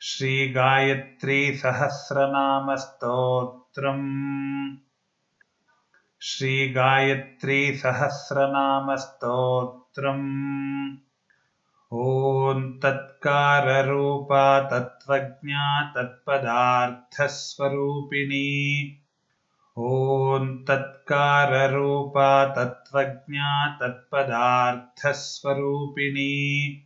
श्रीगायत्रीसहस्रनामस्तोत्रम्। श्रीगायत्रीसहस्रनामस्तोत्रम्। ॐ तत्काररूपा तत्त्वज्ञा तत्पदार्थस्वरूपिणी। ॐ तत्काररूपा तत्त्वज्ञा तत्पदार्थस्वरूपिणी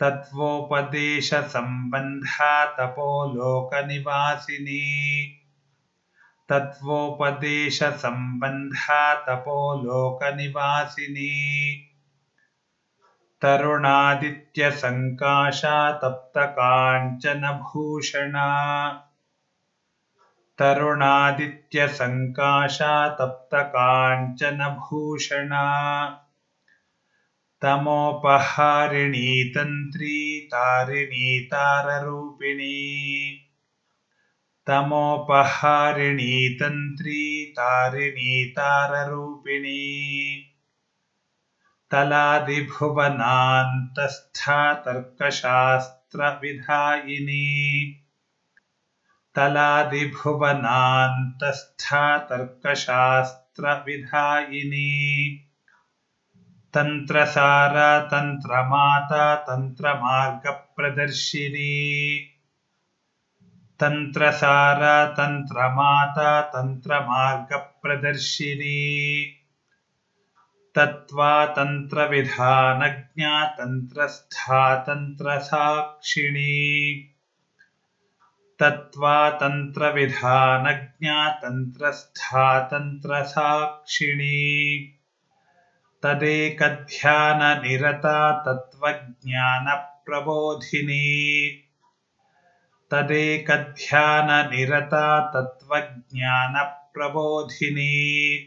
तत्त्वोपदेशसम्बन्धा तपोलोकनिवासिनी तत्त्वोपदेशसम्बन्धा तपोलोकनिवासिनी तरुणादित्यसङ्काशा तप्तकाञ्चनभूषणा तरुणादित्यसङ्काशा तप्तकाञ्चनभूषणा तमोपहारिणी तन्त्री तारिणी ताररूपिणी। तमोपहारिणी तन्त्री तारिणी ताररूपिणी। तलादिभुवनान्तस्था तर्कशास्त्रविधायिनी तलादिभुवनान्तस्था तर्कशास्त्रविधायिनी तन्त्रसारा तन्त्रमाता तन्त्रमार्गप्रदर्शिनी। तन्त्रसारा तन्त्रमाता तन्त्रमार्गप्रदर्शिनी। तत्त्वातन्त्रविधानज्ञा तन्त्रस्था तन्त्रसाक्षिणी। तत्त्वातन्त्रविधानज्ञा तन्त्रस्था तन्त्रसाक्षिणी तदेकध्याननिरता तत्त्वज्ञानप्रबोधिनी। तदेकध्याननिरता तत्त्वज्ञानप्रबोधिनी।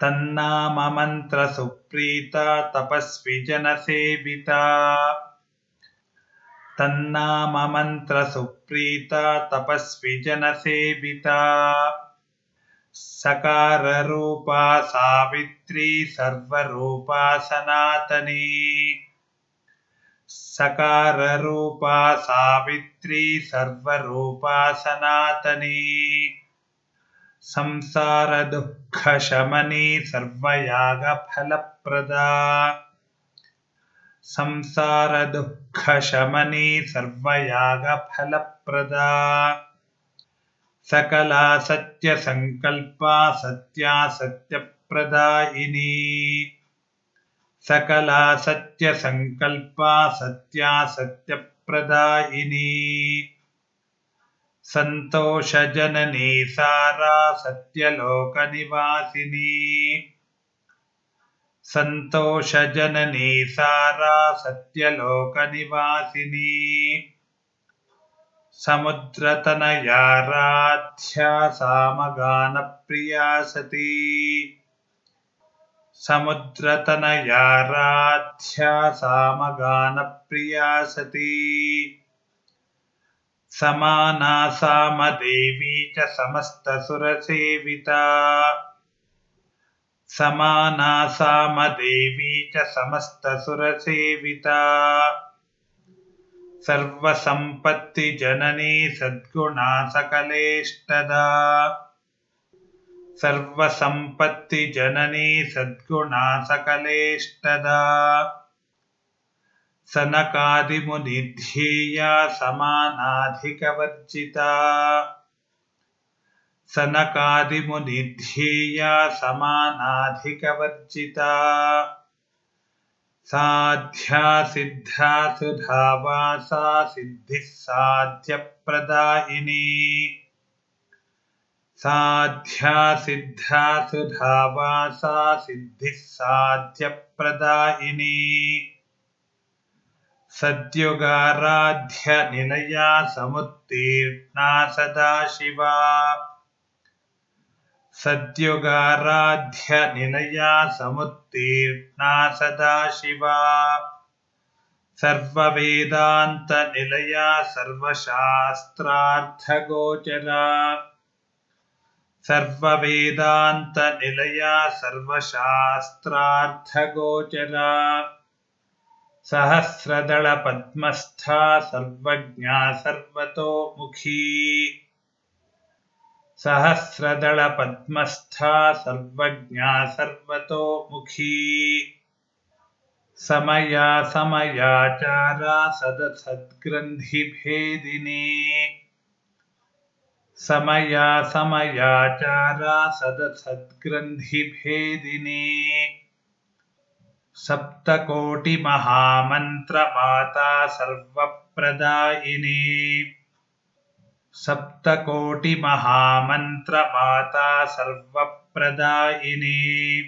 तन्नाममन्त्रसुप्रीता तपस्विजनसेविता। तन्नाममन्त्रसुप्रीता तपस्विजनसेविता सकाररूपा सावित्री सर्वरूपा सनातनी। सकाररूपा सावित्री सर्वरूपा सनातनी। संसारदुःखशमनी सर्वयागफलप्रदा। संसारदुःखशमनी सर्वयागफलप्रदा सकला सत्यसङ्कल्पा सत्या सत्यप्रदायिनी सकला सत्यसङ्कल्पा सत्या सत्यप्रदायिनी सन्तोषजननी सारा सत्यलोकनिवासिनी। सन्तोषजननी सारा सत्यलोकनिवासिनी समुद्रतनयाराध्या सामगानप्रिया सती समुद्रतनयाराध्या सामगानप्रिया सती समाना सामदेवी च समस्तसुरसेविता। समाना सामदेवी च समस्तसुरसेविता सर्वसम्पत्तिजननी सद्गुणा सकलेष्टदा सर्वसम्पत्तिजननी सद्गुणा सकलेष्टदा सनकादिमुनिध्येया समानाधिकवर्जिता। सनकादिमुनिध्येया समानाधिकवर्जिता साध्या सिद्धा सुधा वासा सिद्धिः साध्यप्रदायिनी साध्या सिद्धा सुधा वासा सिद्धिः साध्यप्रदायिनी सद्युगाराध्यनिलया समुत्तीर्णा सदाशिवा सद्युगाराध्यनिलया समुत्तीर्णा सदाशिवा सर्ववेदान्तनिलया सर्वशास्त्रार्थगोचरा। सर्ववेदान्तनिलया सर्वशास्त्रार्थगोचरा। सहस्रदलपद्मस्था सर्वज्ञा सर्वतोमुखी सहस्रदलपद्मस्था सर्वज्ञा सर्वतोमुखी समया समयाचारा सदसद्ग्रन्थिभेदिनी समया समयाचारा सदसद्ग्रन्थिभेदिनी सप्तकोटिमहामन्त्रमाता सर्वप्रदायिनी। सप्तकोटिमहामन्त्रमाता सर्वप्रदायिनी।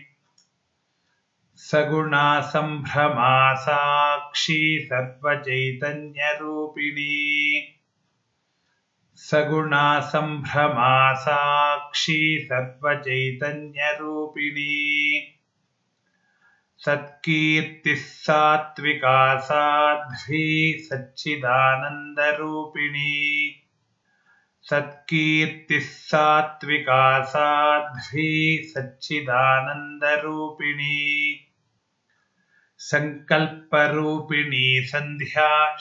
सगुणा सम्भ्रमा साक्षी सर्वचैतन्यरूपिणी। सगुणा सम्भ्रमा साक्षी सर्वचैतन्यरूपिणी। सत्कीर्तिः सात्विका साध्वी सच्चिदानन्दरूपिणी सत्कीर्तिः सात्विका साध्वी सच्चिदानन्दरूपिणी। सङ्कल्परूपिणी सन्ध्या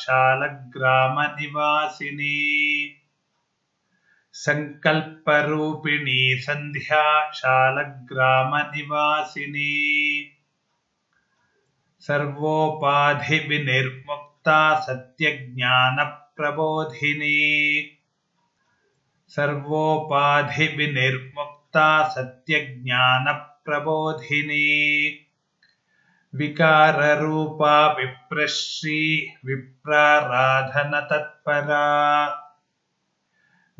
सङ्कल्परूपिणी सन्ध्या शालग्रामनिवासिनी। सर्वोपाधिविनिर्मुक्ता सत्यज्ञानप्रबोधिनी सर्वोपाधिविनिर्मुक्ता सत्यज्ञानप्रबोधिनी। विकाररूपा विप्रश्री विप्राराधनतत्परा।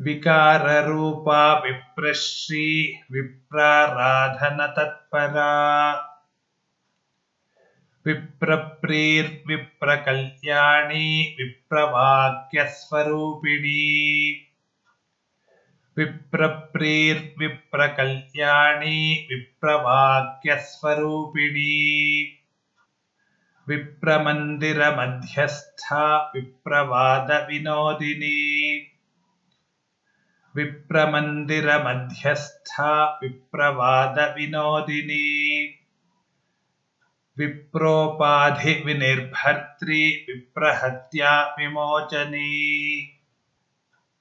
विकाररूपा विप्रश्री विप्राराधनतत्परा। विप्रप्रीर्विप्रकल्याणी विप्रवाक्यस्वरूपिणी। विप्रप्रीर्विप्रकल्याणी विप्रवाक्यस्वरूपिणी। विप्रमन्दिरमध्यस्था विप्रवादविनोदिनी। विप्रमन्दिरमध्यस्था विप्रवादविनोदिनी। विप्रोपाधिविनिर्भर्त्री विप्रहत्या विमोचनी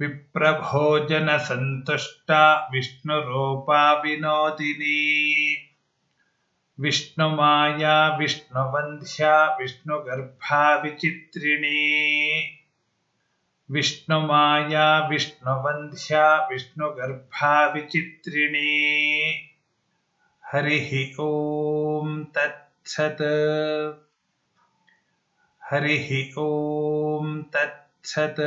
विप्रभोजनसन्तुष्टा विष्णुरूपा विनोदिनी। विष्णुमाया विष्णुवन्ध्या विष्णुगर्भा विचित्रिणी। विष्णुमाया विष्णुवन्ध्या विष्णुगर्भा विचित्रिणी। हरिः ॐ तत्सत्। हरिः ॐ तत्सत्